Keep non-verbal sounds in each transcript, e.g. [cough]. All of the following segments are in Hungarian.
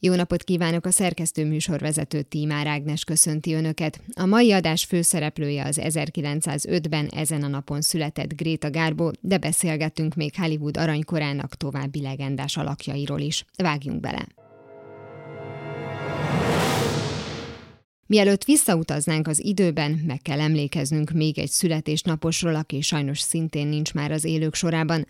Jó napot kívánok a szerkesztő műsorvezető Tímár Ágnes köszönti Önöket. A mai adás főszereplője az 1905-ben ezen a napon született Gréta Gárbo, de beszélgetünk még Hollywood aranykorának további legendás alakjairól is. Vágjunk bele! Mielőtt visszautaznánk az időben, meg kell emlékeznünk még egy születésnaposról, aki sajnos szintén nincs már az élők sorában.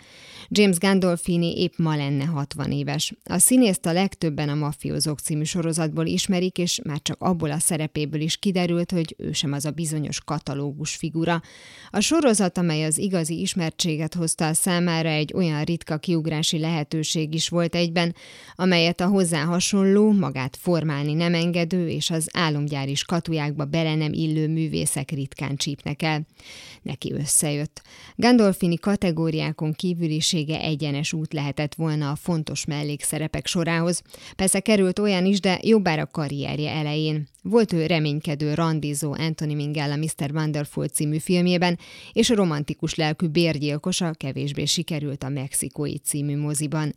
James Gandolfini épp ma lenne 60 éves. A színészt a legtöbben a Mafiózók című sorozatból ismerik, és már csak abból a szerepéből is kiderült, hogy ő sem az a bizonyos katalógus figura. A sorozat, amely az igazi ismertséget hozta a számára, egy olyan ritka kiugrási lehetőség is volt egyben, amelyet a hozzá hasonló, magát formálni nem engedő és az álomgyár is katujákba bele nem illő művészek ritkán csípnek el. Neki összejött. Gandolfini kategóriákon kívülisége egyenes út lehetett volna a fontos mellékszerepek sorához. Persze került olyan is, de jobbára karrierje elején. Volt ő reménykedő randizó Anthony Minghella Mr. Wonderful című filmjében, és a romantikus lelkű bérgyilkosa kevésbé sikerült a Mexikói című moziban.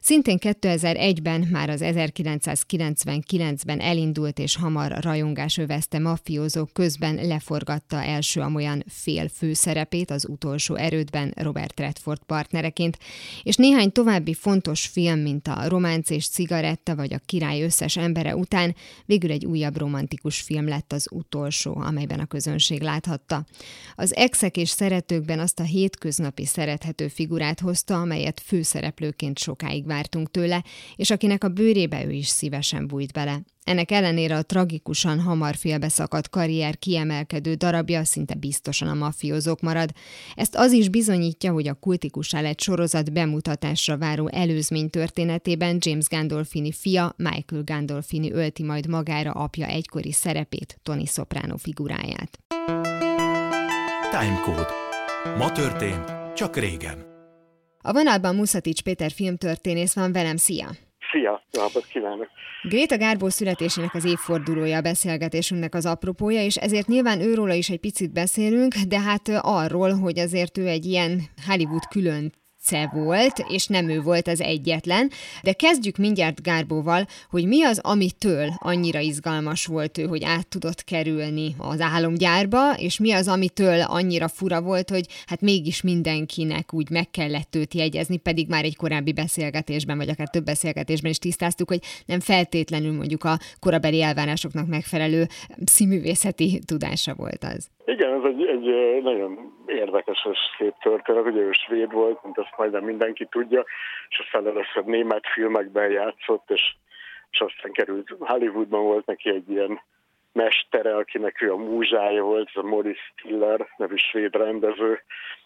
Szintén 2001-ben, már az 1999-ben elindult és hamar rajongás övezte mafiózók közben leforgatta első amolyan fél főszerepét az utolsó erődben Robert Redford partnereként, és néhány további fontos film, mint a Románc és cigaretta vagy a Király összes embere után végül egy újabb romantikus film lett az utolsó, amelyben a közönség láthatta. Az exek és szeretőkben azt a hétköznapi szerethető figurát hozta, amelyet főszereplőként sokáig vártunk tőle, és akinek a bőrébe ő is szívesen bújt bele. Ennek ellenére a tragikusan hamar félbeszakadt karrier kiemelkedő darabja szinte biztosan a mafiózók marad. Ezt az is bizonyítja, hogy a kultikusá lett sorozat bemutatásra váró előzmény történetében James Gandolfini fia, Michael Gandolfini ölti majd magára apja egykori szerepét, Tony Soprano figuráját. Timecode. Ma történt, csak régen. A vonalban Muszatics Péter filmtörténész van velem, szia! Szia, napot kívánok! Gréta Gárbó születésének az évfordulója a beszélgetésünknek az apropója, és ezért nyilván őróla is egy picit beszélünk, de hát arról, hogy azért ő egy ilyen Hollywood külön Bence volt, és nem ő volt az egyetlen. De kezdjük mindjárt Gárbóval, hogy mi az, amitől annyira izgalmas volt ő, hogy át tudott kerülni az álomgyárba, és mi az, amitől annyira fura volt, hogy hát mégis mindenkinek úgy meg kellett őt jegyezni, pedig már egy korábbi beszélgetésben, vagy akár több beszélgetésben is tisztáztuk, hogy nem feltétlenül mondjuk a korabeli elvárásoknak megfelelő színművészeti tudása volt az. Igen, ez egy, egy nagyon érdekes és szép történet, ugye ő svéd volt, mint azt majdnem mindenki tudja, és aztán először német filmekben játszott, és, és aztán került Hollywoodban volt neki egy ilyen mestere, akinek ő a múzsája volt, ez a Morris Stiller nevű svéd rendező,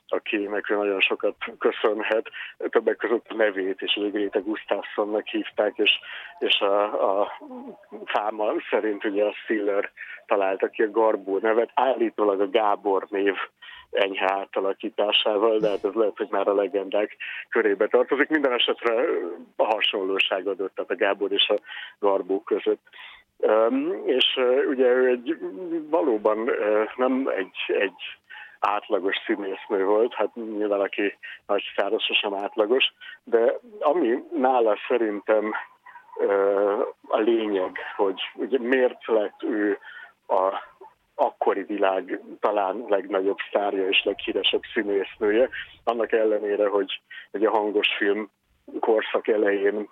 akinek ő nagyon sokat köszönhet. Többek között a nevét is Gréte Gustafssonnak hívták, és, és a, a fáma szerint ugye a Stiller találta ki a Garbó nevet. Állítólag a Gábor név enyhe átalakításával, de hát ez lehet, hogy már a legendák körébe tartozik. Minden esetre a hasonlóság adott, tehát a Gábor és a Garbó között. És ugye ő egy valóban nem egy, egy átlagos színésznő volt, hát nyilván aki nagy szára sosem átlagos, de ami nála szerintem a lényeg, hogy ugye miért lett ő a akkori világ talán legnagyobb sztárja és leghíresebb színésznője, annak ellenére, hogy, a hangos film korszak elején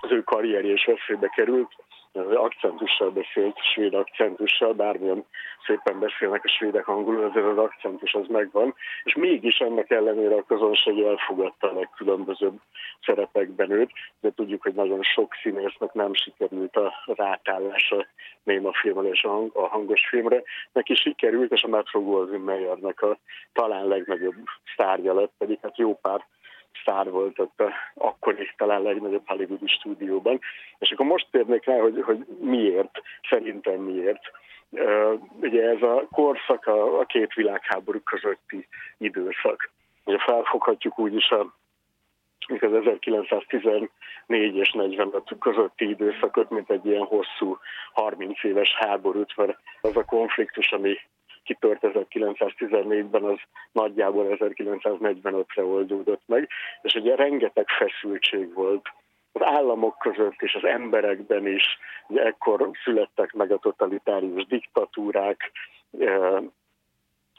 az ő karrierje is veszélybe került, akcentussal beszélt, svéd akcentussal, bármilyen szépen beszélnek a svédek angolul, azért az akcentus az megvan, és mégis ennek ellenére a közönség elfogadta a legkülönbözőbb szerepekben őt, de tudjuk, hogy nagyon sok színésznek nem sikerült a rátállás a néma filmre és a hangos filmre. Neki sikerült, és a Metro Goldwyn Mayernek a talán legnagyobb sztárja lett, pedig hát jó pár sztár volt ott a akkori talán legnagyobb hollywoodi stúdióban. És akkor most térnék rá, hogy, hogy miért, szerintem miért. Ugye ez a korszak a, a két világháború közötti időszak. Ugye felfoghatjuk úgy is a az 1914 és 45 közötti időszakot, mint egy ilyen hosszú 30 éves háborút, mert az a konfliktus, ami kitört 1914-ben, az nagyjából 1945-re oldódott meg, és ugye rengeteg feszültség volt az államok között és az emberekben is. Ugye ekkor születtek meg a totalitárius diktatúrák,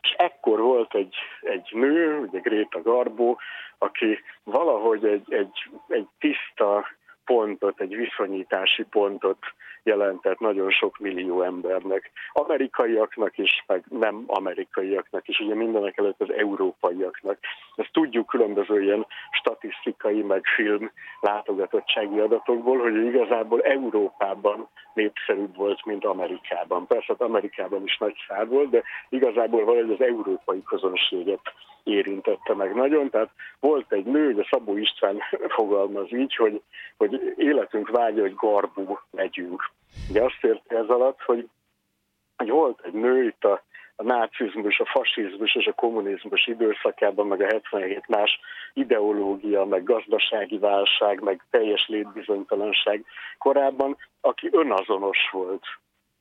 és ekkor volt egy, egy nő, ugye Gréta Garbo, aki valahogy egy, egy, egy tiszta pontot, egy viszonyítási pontot jelentett nagyon sok millió embernek. Amerikaiaknak is, meg nem amerikaiaknak is, ugye mindenek előtt az európaiaknak. Ezt tudjuk különböző ilyen statisztikai, meg film látogatottsági adatokból, hogy igazából Európában népszerűbb volt, mint Amerikában. Persze hát Amerikában is nagy szár volt, de igazából valahogy az európai közönséget érintette meg nagyon. Tehát volt egy nő, ugye Szabó István [laughs] fogalmaz így, hogy, hogy életünk vágya, hogy garbú legyünk. Ugye azt érti ez alatt, hogy, hogy volt egy nő itt a, a nácizmus, a fasizmus és a kommunizmus időszakában, meg a 77 más ideológia, meg gazdasági válság, meg teljes létbizonytalanság korábban, aki önazonos volt.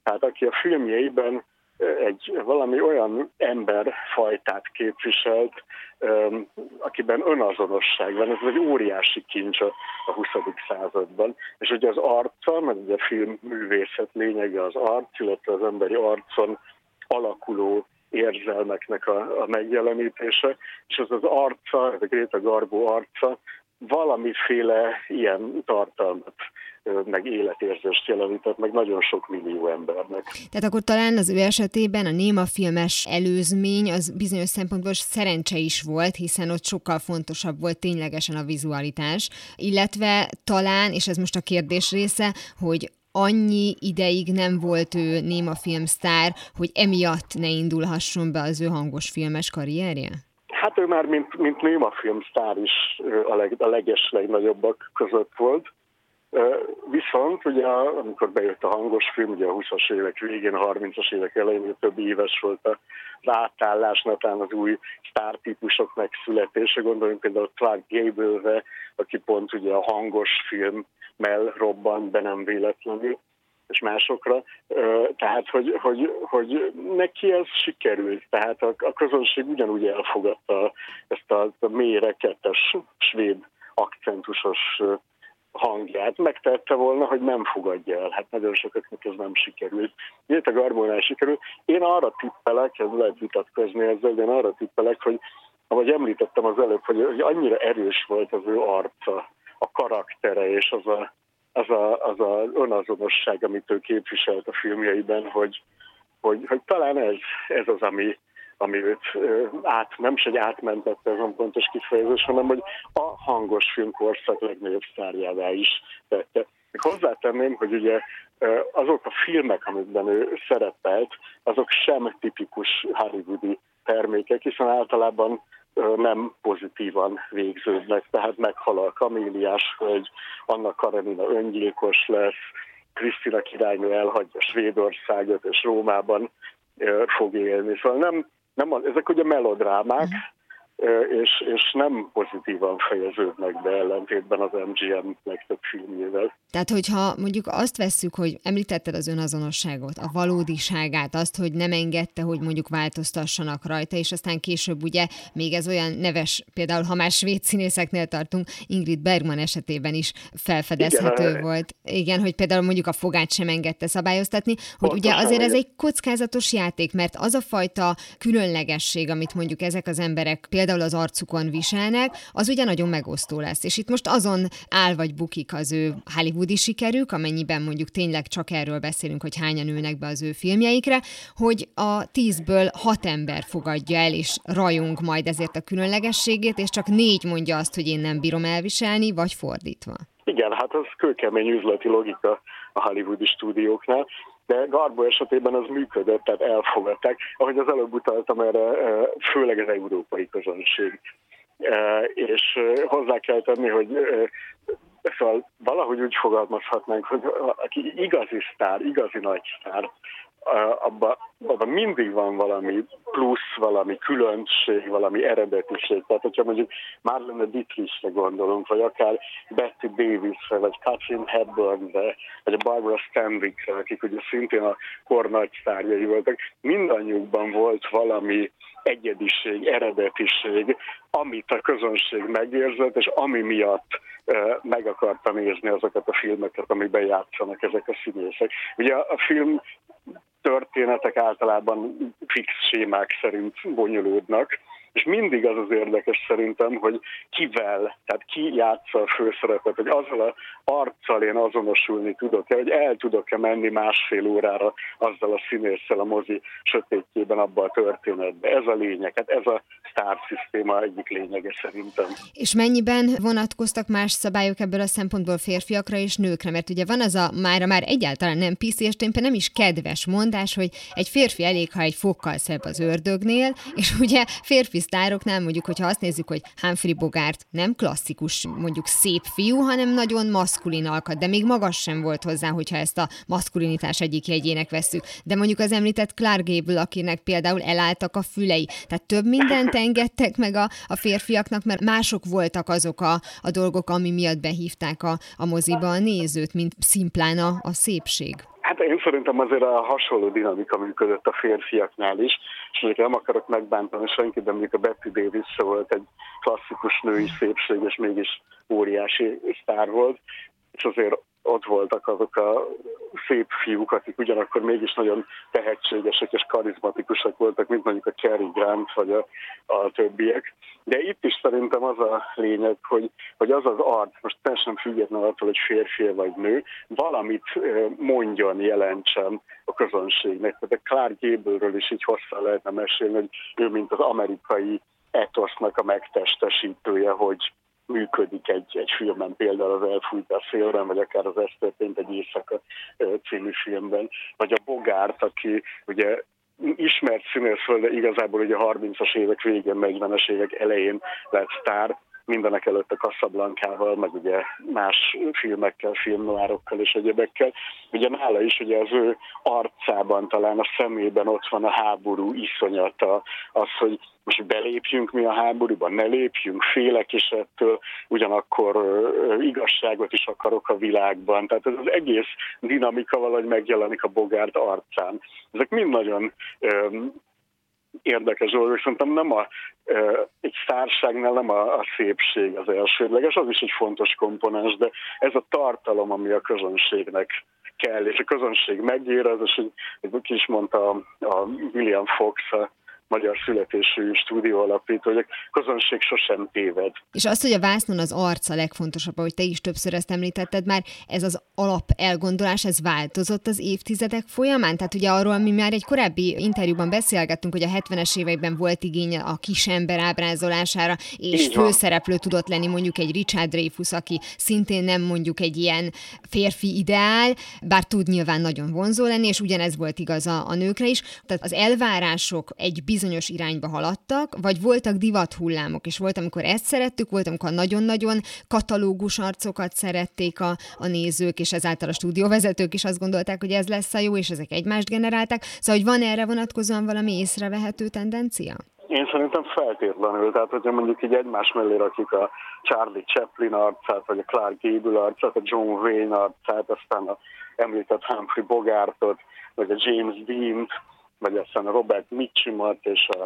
Tehát aki a filmjeiben egy valami olyan emberfajtát képviselt, akiben önazonosság van. Ez egy óriási kincs a, 20. században. És ugye az arca, mert ugye a filmművészet lényege az arc, illetve az emberi arcon alakuló érzelmeknek a, a megjelenítése, és az az arca, ez a Gréta Garbo arca valamiféle ilyen tartalmat meg életérzést jelenített meg nagyon sok millió embernek. Tehát akkor talán az ő esetében a néma filmes előzmény az bizonyos szempontból szerencse is volt, hiszen ott sokkal fontosabb volt ténylegesen a vizualitás, illetve talán, és ez most a kérdés része, hogy annyi ideig nem volt ő néma filmsztár, hogy emiatt ne indulhasson be az ő hangos filmes karrierje? Hát ő már mint, mint néma filmsztár is a, leg, a leges legnagyobbak között volt. Viszont ugye amikor bejött a hangos film, ugye a 20-as évek végén, a 30-as évek elején több éves volt az átállás, netán az új sztártípusok megszületése, gondoljunk például Clark Gable-re, aki pont ugye a hangos film mell robbant be nem véletlenül és másokra. Tehát, hogy, hogy, hogy neki ez sikerült. Tehát a, a közönség ugyanúgy elfogadta ezt a, a mély rekettes svéd akcentusos hangját. Megtette volna, hogy nem fogadja el. Hát nagyon sokaknak ez nem sikerült. Miért a Garbónál sikerült? Én arra tippelek, ez lehet vitatkozni ezzel, de én arra tippelek, hogy ahogy említettem az előbb, hogy, hogy annyira erős volt az ő arca, a karaktere és az a, az a, az a önazonosság, amit ő képviselt a filmjeiben, hogy, hogy, hogy talán ez, ez az, ami, ami őt át, nem is egy átmentette, ez a pontos kifejezés, hanem hogy a hangos filmkorszak legnagyobb sztárjává is tette. Még hozzátenném, hogy ugye azok a filmek, amikben ő szerepelt, azok sem tipikus hollywoodi termékek, hiszen általában nem pozitívan végződnek, tehát meghal a kaméliás hölgy, Anna Karenina öngyilkos lesz, Krisztina királynő elhagyja Svédországot, és Rómában fog élni. Szóval nem, nem, ezek ugye melodrámák, uh-huh és, és nem pozitívan fejeződnek be ellentétben az MGM legtöbb filmjével. Tehát, hogyha mondjuk azt vesszük, hogy említetted az önazonosságot, a valódiságát, azt, hogy nem engedte, hogy mondjuk változtassanak rajta, és aztán később ugye még ez olyan neves, például ha már svéd színészeknél tartunk, Ingrid Bergman esetében is felfedezhető Igen, volt. Igen, hogy például mondjuk a fogát sem engedte szabályoztatni, hogy ugye azért ez egy kockázatos játék, mert az a fajta különlegesség, amit mondjuk ezek az emberek például például az arcukon viselnek, az ugye nagyon megosztó lesz. És itt most azon áll vagy bukik az ő hollywoodi sikerük, amennyiben mondjuk tényleg csak erről beszélünk, hogy hányan ülnek be az ő filmjeikre, hogy a tízből hat ember fogadja el, és rajunk majd ezért a különlegességét, és csak négy mondja azt, hogy én nem bírom elviselni, vagy fordítva. Igen, hát az kőkemény üzleti logika a hollywoodi stúdióknál de Garbo esetében az működött, tehát elfogadták. Ahogy az előbb utaltam erre, főleg az európai közönség. És hozzá kell tenni, hogy szóval valahogy úgy fogalmazhatnánk, hogy aki igazi sztár, igazi nagy sztár, abban abba mindig van valami plusz, valami különbség, valami eredetiség. Tehát, hogyha mondjuk Marlene Dietrichre gondolunk, vagy akár Betty Davisre, vagy Catherine Hepburnre, vagy Barbara Stanwyckre, akik ugye szintén a kor nagy sztárjai voltak, mindannyiukban volt valami egyediség, eredetiség, amit a közönség megérzett, és ami miatt meg akarta nézni azokat a filmeket, amiben játszanak ezek a színészek. Ugye a film történetek általában fix sémák szerint bonyolódnak, és mindig az az érdekes szerintem, hogy kivel, tehát ki játsza a főszerepet, hogy azzal a arccal én azonosulni tudok-e, hogy el tudok-e menni másfél órára azzal a színésszel a mozi sötétjében abba a történetbe. Ez a lényeg, hát ez a sztárszisztéma egyik lényege szerintem. És mennyiben vonatkoztak más szabályok ebből a szempontból férfiakra és nőkre? Mert ugye van az a mára már egyáltalán nem piszi, és nem is kedves mondás, hogy egy férfi elég, ha egy fokkal szebb az ördögnél, és ugye férfi sztároknál mondjuk, hogyha azt nézzük, hogy Humphrey Bogart nem klasszikus, mondjuk szép fiú, hanem nagyon maszkulin alkat, de még magas sem volt hozzá, hogyha ezt a maszkulinitás egyik jegyének veszük. De mondjuk az említett Clark Gable, akinek például elálltak a fülei. Tehát több mindent engedtek meg a, a férfiaknak, mert mások voltak azok a, a dolgok, ami miatt behívták a, a moziba a nézőt, mint szimplán a, a szépség. Hát én szerintem azért a hasonló dinamika működött a férfiaknál is, és mondjuk nem akarok megbántani senkit, de mondjuk a Betty Davis volt egy klasszikus női szépség, és mégis óriási sztár volt, és azért ott voltak azok a szép fiúk, akik ugyanakkor mégis nagyon tehetségesek és karizmatikusak voltak, mint mondjuk a Cary Grant vagy a, a többiek. De itt is szerintem az a lényeg, hogy, hogy az az arc, most teljesen független attól, hogy férfi vagy nő, valamit mondjon, jelentsen a közönségnek. Tehát a Clark Gable-ről is így hosszá lehetne mesélni, hogy ő mint az amerikai etosznak a megtestesítője, hogy működik egy, egy filmben, például az Elfújt a szélben, vagy akár az Ez történt egy éjszaka című filmben, vagy a Bogárt, aki ugye ismert színész de igazából ugye a 30-as évek végén, 40-es évek elején lett sztár, mindenek előtt a Casablancával, meg ugye más filmekkel, filmnoárokkal és egyebekkel. Ugye nála is ugye az ő arcában, talán a szemében ott van a háború iszonyata, az, hogy most belépjünk mi a háborúban, ne lépjünk, félek is ettől, ugyanakkor igazságot is akarok a világban. Tehát ez az egész dinamika valahogy megjelenik a Bogárd arcán. Ezek mind nagyon érdekes dolog, szerintem nem a, egy szárságnál nem a, a szépség az elsődleges, az is egy fontos komponens, de ez a tartalom, ami a közönségnek kell, és a közönség megérez, és egy, egy kis mondta a, a William Fox, a magyar születésű stúdió alapító, hogy a közönség sosem téved. És azt, hogy a vásznon az arca legfontosabb, ahogy te is többször ezt említetted már, ez az alap elgondolás, ez változott az évtizedek folyamán? Tehát ugye arról mi már egy korábbi interjúban beszélgettünk, hogy a 70-es években volt igény a kisember ábrázolására, és főszereplő tudott lenni mondjuk egy Richard Dreyfus, aki szintén nem mondjuk egy ilyen férfi ideál, bár tud nyilván nagyon vonzó lenni, és ugyanez volt igaz a, a nőkre is. Tehát az elvárások egy bizonyos irányba haladtak, vagy voltak divat hullámok, és volt, amikor ezt szerettük, volt, amikor nagyon-nagyon katalógus arcokat szerették a, a nézők, és ezáltal a stúdióvezetők is azt gondolták, hogy ez lesz a jó, és ezek egymást generálták. Szóval, hogy van erre vonatkozóan valami észrevehető tendencia? Én szerintem feltétlenül, tehát hogyha mondjuk így egymás mellé rakjuk a Charlie Chaplin arcát, vagy a Clark Gable arcát, a John Wayne arcát, aztán a említett Humphrey Bogartot, vagy a James Dean-t, vagy aztán a Robert Mitchumot és a,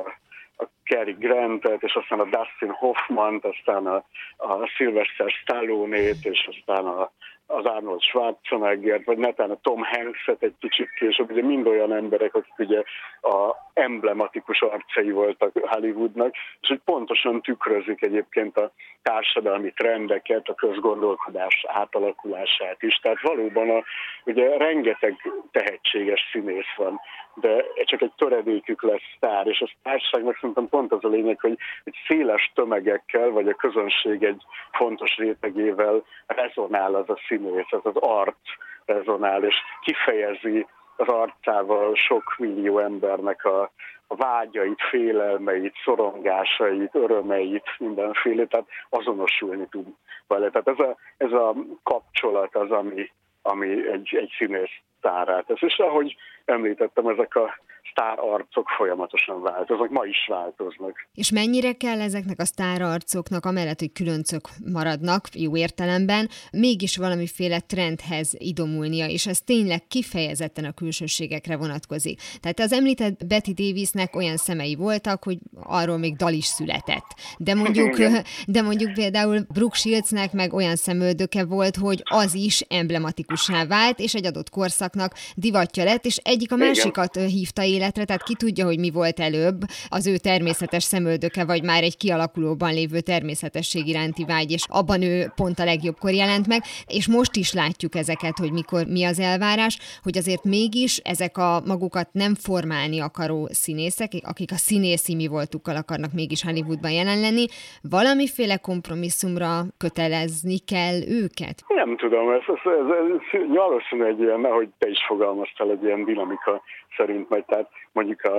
a Cary Grantet, és aztán a Dustin Hoffman-t, aztán a, a Sylvester Stallone-t, és aztán a, az Arnold Schwarzeneggert, vagy netán a Tom Hanks-et egy kicsit később, ugye mind olyan emberek, akik ugye a emblematikus arcai voltak Hollywoodnak, és hogy pontosan tükrözik egyébként a társadalmi trendeket, a közgondolkodás átalakulását is. Tehát valóban a, ugye rengeteg tehetséges színész van, de csak egy töredékük lesz sztár, és a társaságnak szerintem pont az a lényeg, hogy egy széles tömegekkel, vagy a közönség egy fontos rétegével rezonál az a színész, az arc rezonál, és kifejezi az arcával sok millió embernek a, a vágyait, félelmeit, szorongásait, örömeit, mindenféle, tehát azonosulni tud vele. Tehát ez a, ez a kapcsolat az, ami, ami egy, egy színész sztárát. És ahogy említettem, ezek a sztárarcok folyamatosan változnak, ma is változnak. És mennyire kell ezeknek a sztárarcoknak, amellett, hogy különcök maradnak, jó értelemben, mégis valamiféle trendhez idomulnia, és ez tényleg kifejezetten a külsőségekre vonatkozik. Tehát az említett Betty Davisnek olyan szemei voltak, hogy arról még dal is született. De mondjuk, [laughs] de mondjuk például Brooke Shieldsnek meg olyan szemöldöke volt, hogy az is emblematikussá vált, és egy adott korszaknak divatja lett, és egyik a másikat hívta életre, tehát ki tudja, hogy mi volt előbb, az ő természetes szemöldöke, vagy már egy kialakulóban lévő természetesség iránti vágy, és abban ő pont a legjobbkor jelent meg, és most is látjuk ezeket, hogy mikor mi az elvárás, hogy azért mégis ezek a magukat nem formálni akaró színészek, akik a színészi mi voltukkal akarnak mégis Hollywoodban jelen lenni, valamiféle kompromisszumra kötelezni kell őket? Nem tudom, ez, ez, ez, ez valószínű egy ilyen, ahogy te is fogalmaztál, egy ilyen dinamika szerint megy, tehát mondjuk a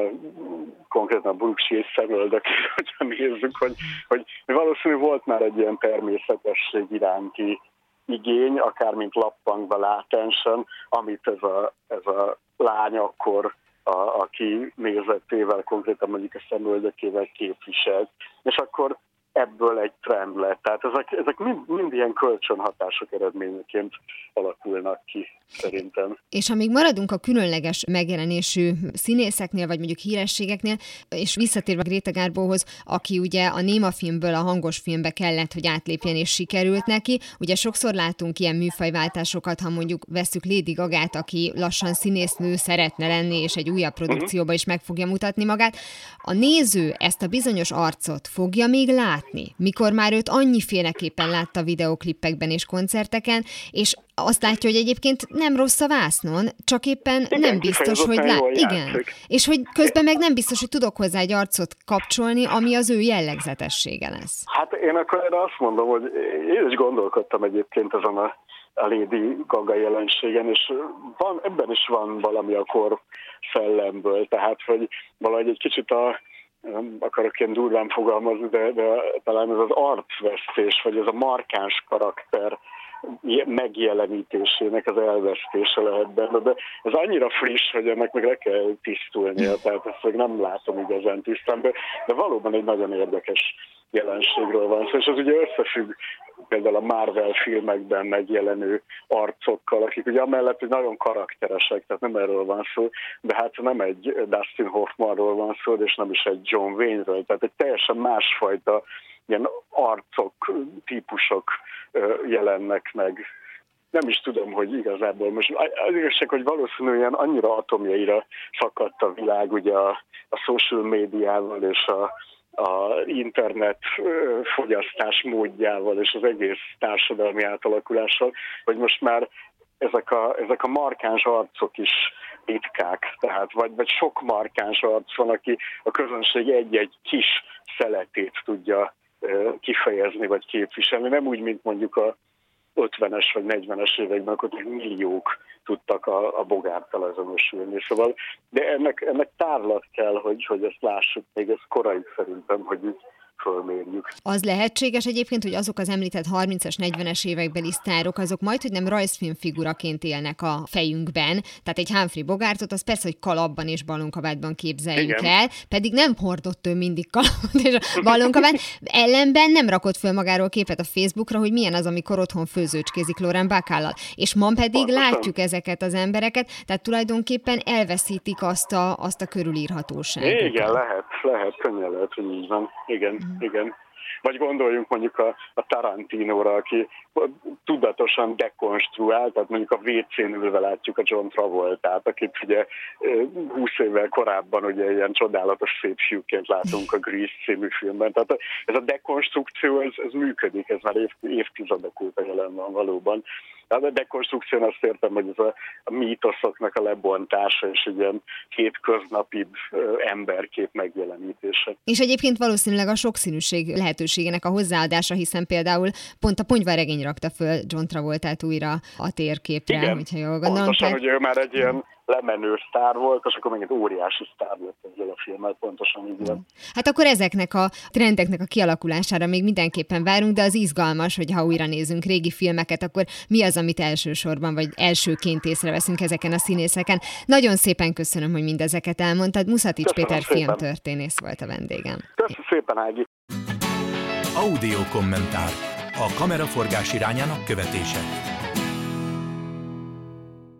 konkrétan a Bruksi és szemöldök, [laughs] hogyha nézzük, hogy, hogy valószínű volt már egy ilyen természetesség iránti igény, akár mint lappangba látensen, amit ez a, ez a lány akkor a, aki nézettével, konkrétan mondjuk a szemöldökével képviselt. És akkor ebből egy trend lett. Tehát ezek, ezek mind, mind ilyen kölcsönhatások eredményeként alakulnak ki, szerintem. És amíg maradunk a különleges megjelenésű színészeknél, vagy mondjuk hírességeknél, és visszatérve Gréta Gárbóhoz, aki ugye a néma filmből a hangos filmbe kellett, hogy átlépjen, és sikerült neki. Ugye sokszor látunk ilyen műfajváltásokat, ha mondjuk veszük Lady Gagát, aki lassan színésznő szeretne lenni, és egy újabb produkcióba is meg fogja mutatni magát. A néző ezt a bizonyos arcot fogja még látni, látni, mikor már őt annyiféleképpen látta videoklippekben és koncerteken, és azt látja, hogy egyébként nem rossz a vásznon, csak éppen Igen, nem biztos, hogy lát. Igen. És hogy közben meg nem biztos, hogy tudok hozzá egy arcot kapcsolni, ami az ő jellegzetessége lesz. Hát én akkor erre azt mondom, hogy én is gondolkodtam egyébként ezen a, a Lady Gaga jelenségen, és van, ebben is van valami a kor szellemből, tehát hogy valahogy egy kicsit a nem akarok ilyen durván fogalmazni, de, de talán ez az arcvesztés, vagy ez a markáns karakter megjelenítésének az elvesztése lehet benne, de ez annyira friss, hogy ennek meg le kell tisztulnia, tehát ezt meg nem látom igazán tisztán, de, de valóban egy nagyon érdekes jelenségről van szó, és az ugye összefügg például a Marvel filmekben megjelenő arcokkal, akik ugye amellett, hogy nagyon karakteresek, tehát nem erről van szó, de hát nem egy Dustin Hoffmanról van szó, és nem is egy John Wayne-ről, tehát egy teljesen másfajta ilyen arcok, típusok jelennek meg. Nem is tudom, hogy igazából most az igazság, hogy valószínűen annyira atomjaira szakadt a világ ugye a, a social médiával és a, a internet fogyasztás módjával és az egész társadalmi átalakulással, hogy most már ezek a, ezek a markáns arcok is ritkák, tehát vagy, vagy sok markáns arc van, aki a közönség egy-egy kis szeletét tudja kifejezni vagy képviselni, nem úgy, mint mondjuk a 50-es vagy 40-es években, akkor milliók tudtak a, a bogártal azonosulni. Szóval, de ennek, ennek tárlat kell, hogy, hogy ezt lássuk, még ez korai szerintem, hogy így fölmérjük. Az lehetséges egyébként, hogy azok az említett 30-as, 40-es évekbeli sztárok, azok majd, hogy nem rajzfilm figuraként élnek a fejünkben. Tehát egy Humphrey Bogartot, az persze, hogy kalapban és balonkabátban képzeljük Igen. el, pedig nem hordott ő mindig kalapot és balonkabát. Ellenben nem rakott föl magáról képet a Facebookra, hogy milyen az, amikor otthon főzőcskézik Loren Bakállal. És ma pedig Pontosan. látjuk ezeket az embereket, tehát tulajdonképpen elveszítik azt a, azt a körülírhatóságot. Igen, lehet, lehet, könnyen lehet, hogy így van. Igen. Igen. Vagy gondoljunk mondjuk a, a Tarantinóra, aki tudatosan dekonstruál, tehát mondjuk a WC-n ülve látjuk a John Travoltát, akit ugye 20 évvel korábban ugye ilyen csodálatos szép fiúként látunk a Grease című filmben. Tehát ez a dekonstrukció, ez, ez működik, ez már év, évtizedek óta jelen van valóban. Tehát a dekonstrukció azt értem, hogy ez a, a mítoszoknak a lebontása és egy ilyen hétköznapi emberkép megjelenítése. És egyébként valószínűleg a sokszínűség lehetőségének a hozzáadása, hiszen például pont a ponyvaregény rakta föl John Travoltát újra a térképre, Igen, hogyha jól gondolom. Pontosan, tehát... hogy ő már egy ilyen lemenő sztár volt, és akkor megint óriási sztár lett ezzel a filmmel, pontosan így van. Hát akkor ezeknek a trendeknek a kialakulására még mindenképpen várunk, de az izgalmas, hogy ha újra nézünk régi filmeket, akkor mi az, amit elsősorban, vagy elsőként észreveszünk ezeken a színészeken. Nagyon szépen köszönöm, hogy mindezeket elmondtad. Muszatics köszönöm Péter szépen. filmtörténész volt a vendégem. Köszönöm szépen, Ági. Audio kommentár. A kameraforgás irányának követése.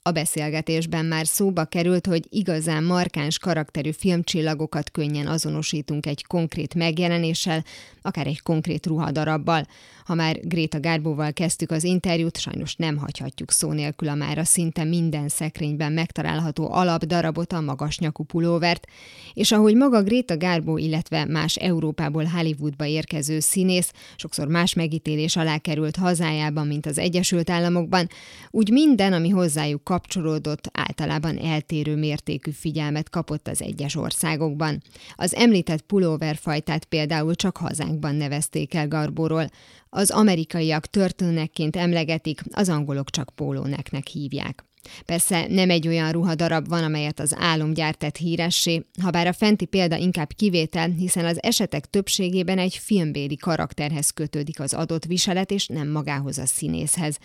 A beszélgetésben már szóba került, hogy igazán markáns karakterű filmcsillagokat könnyen azonosítunk egy konkrét megjelenéssel, akár egy konkrét ruhadarabbal. Ha már Gréta Gárbóval kezdtük az interjút, sajnos nem hagyhatjuk szó nélkül a már a szinte minden szekrényben megtalálható alapdarabot, a magas nyakú pulóvert, és ahogy maga Gréta Gárbó, illetve más Európából Hollywoodba érkező színész sokszor más megítélés alá került hazájában, mint az Egyesült Államokban, úgy minden, ami hozzájuk kapcsolódott, általában eltérő mértékű figyelmet kapott az egyes országokban. Az említett pulóver fajtát például csak hazánkban nevezték el Garbóról, az amerikaiak történekként emlegetik, az angolok csak pólóneknek hívják. Persze nem egy olyan ruhadarab van, amelyet az álomgyár tett híressé, ha bár a fenti példa inkább kivétel, hiszen az esetek többségében egy filmbéli karakterhez kötődik az adott viselet, és nem magához a színészhez.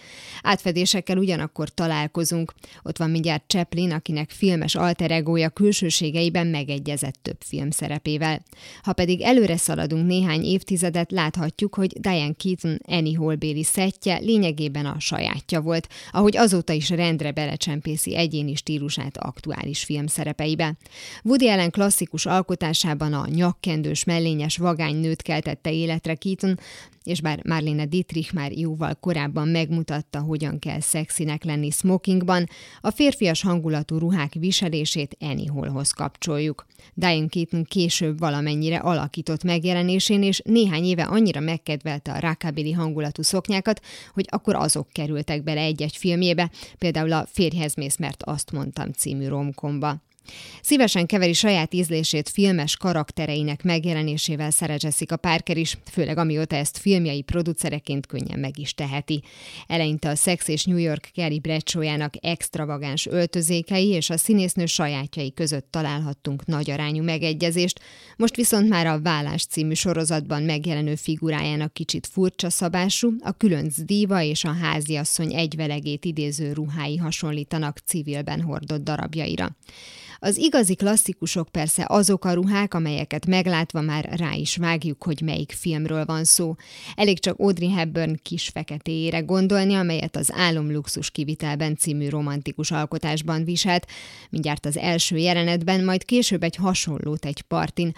Átfedésekkel ugyanakkor találkozunk. Ott van mindjárt Chaplin, akinek filmes alteregója külsőségeiben megegyezett több film szerepével. Ha pedig előre szaladunk néhány évtizedet, láthatjuk, hogy Diane Keaton Annie Holbéli szettje lényegében a sajátja volt, ahogy azóta is rendre belecsempészi egyéni stílusát aktuális filmszerepeibe. Woody Allen klasszikus alkotásában a nyakkendős mellényes vagány nőt keltette életre Keaton, és bár Marlene Dietrich már jóval korábban megmutatta, hogyan kell szexinek lenni smokingban, a férfias hangulatú ruhák viselését Annie Hallhoz kapcsoljuk. Diane Keaton később valamennyire alakított megjelenésén, és néhány éve annyira megkedvelte a rockabilly hangulatú szoknyákat, hogy akkor azok kerültek bele egy-egy filmjébe, például a Férjhez mész, mert azt mondtam című romkomba. Szívesen keveri saját ízlését filmes karaktereinek megjelenésével Sarah Jessica Parker is, főleg amióta ezt filmjai producereként könnyen meg is teheti. Eleinte a Sex és New York Carrie Bradshaw-jának extravagáns öltözékei és a színésznő sajátjai között találhattunk nagy arányú megegyezést, most viszont már a Vállás című sorozatban megjelenő figurájának kicsit furcsa szabású, a különc díva és a háziasszony egyvelegét idéző ruhái hasonlítanak civilben hordott darabjaira. Az igazi klasszikusok persze azok a ruhák, amelyeket meglátva már rá is vágjuk, hogy melyik filmről van szó. Elég csak Audrey Hepburn kis feketéjére gondolni, amelyet az Álomluxus kivitelben című romantikus alkotásban viselt, mindjárt az első jelenetben, majd később egy hasonlót egy partin,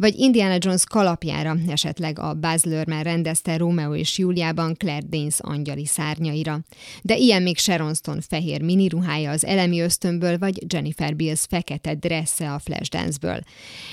vagy Indiana Jones kalapjára, esetleg a Buzz Lerman rendezte Romeo és Júliában Claire Danes angyali szárnyaira. De ilyen még Sharon Stone fehér miniruhája az elemi ösztönből, vagy Jennifer Beals fekete dressze a Flashdance-ből.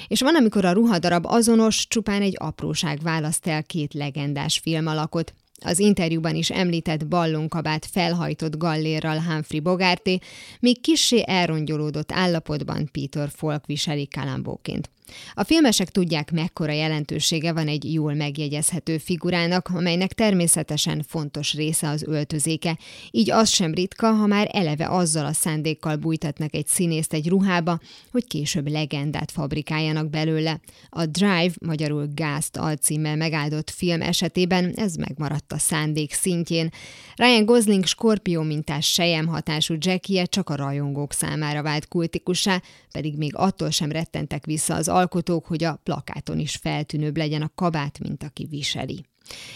És van, amikor a ruhadarab azonos, csupán egy apróság választ el két legendás filmalakot, az interjúban is említett ballonkabát felhajtott gallérral Humphrey Bogarté, míg kissé elrongyolódott állapotban Peter Falk viseli kalambóként. A filmesek tudják, mekkora jelentősége van egy jól megjegyezhető figurának, amelynek természetesen fontos része az öltözéke, így az sem ritka, ha már eleve azzal a szándékkal bújtatnak egy színészt egy ruhába, hogy később legendát fabrikáljanak belőle. A Drive, magyarul Gázt alcímmel megáldott film esetében ez megmaradt a szándék szintjén. Ryan Gosling skorpió mintás sejem hatású Jackie csak a rajongók számára vált kultikussá, pedig még attól sem rettentek vissza az alkotók, hogy a plakáton is feltűnőbb legyen a kabát, mint aki viseli.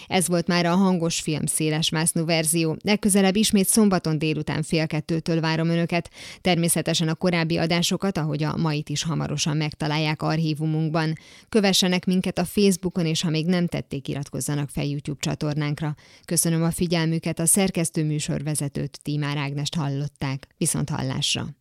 Ez volt már a hangos film széles másznú verzió. Legközelebb ismét szombaton délután fél kettőtől várom önöket. Természetesen a korábbi adásokat, ahogy a mait is hamarosan megtalálják archívumunkban. Kövessenek minket a Facebookon, és ha még nem tették, iratkozzanak fel YouTube csatornánkra. Köszönöm a figyelmüket, a szerkesztő műsorvezetőt, Tímár Ágnest hallották. Viszont hallásra!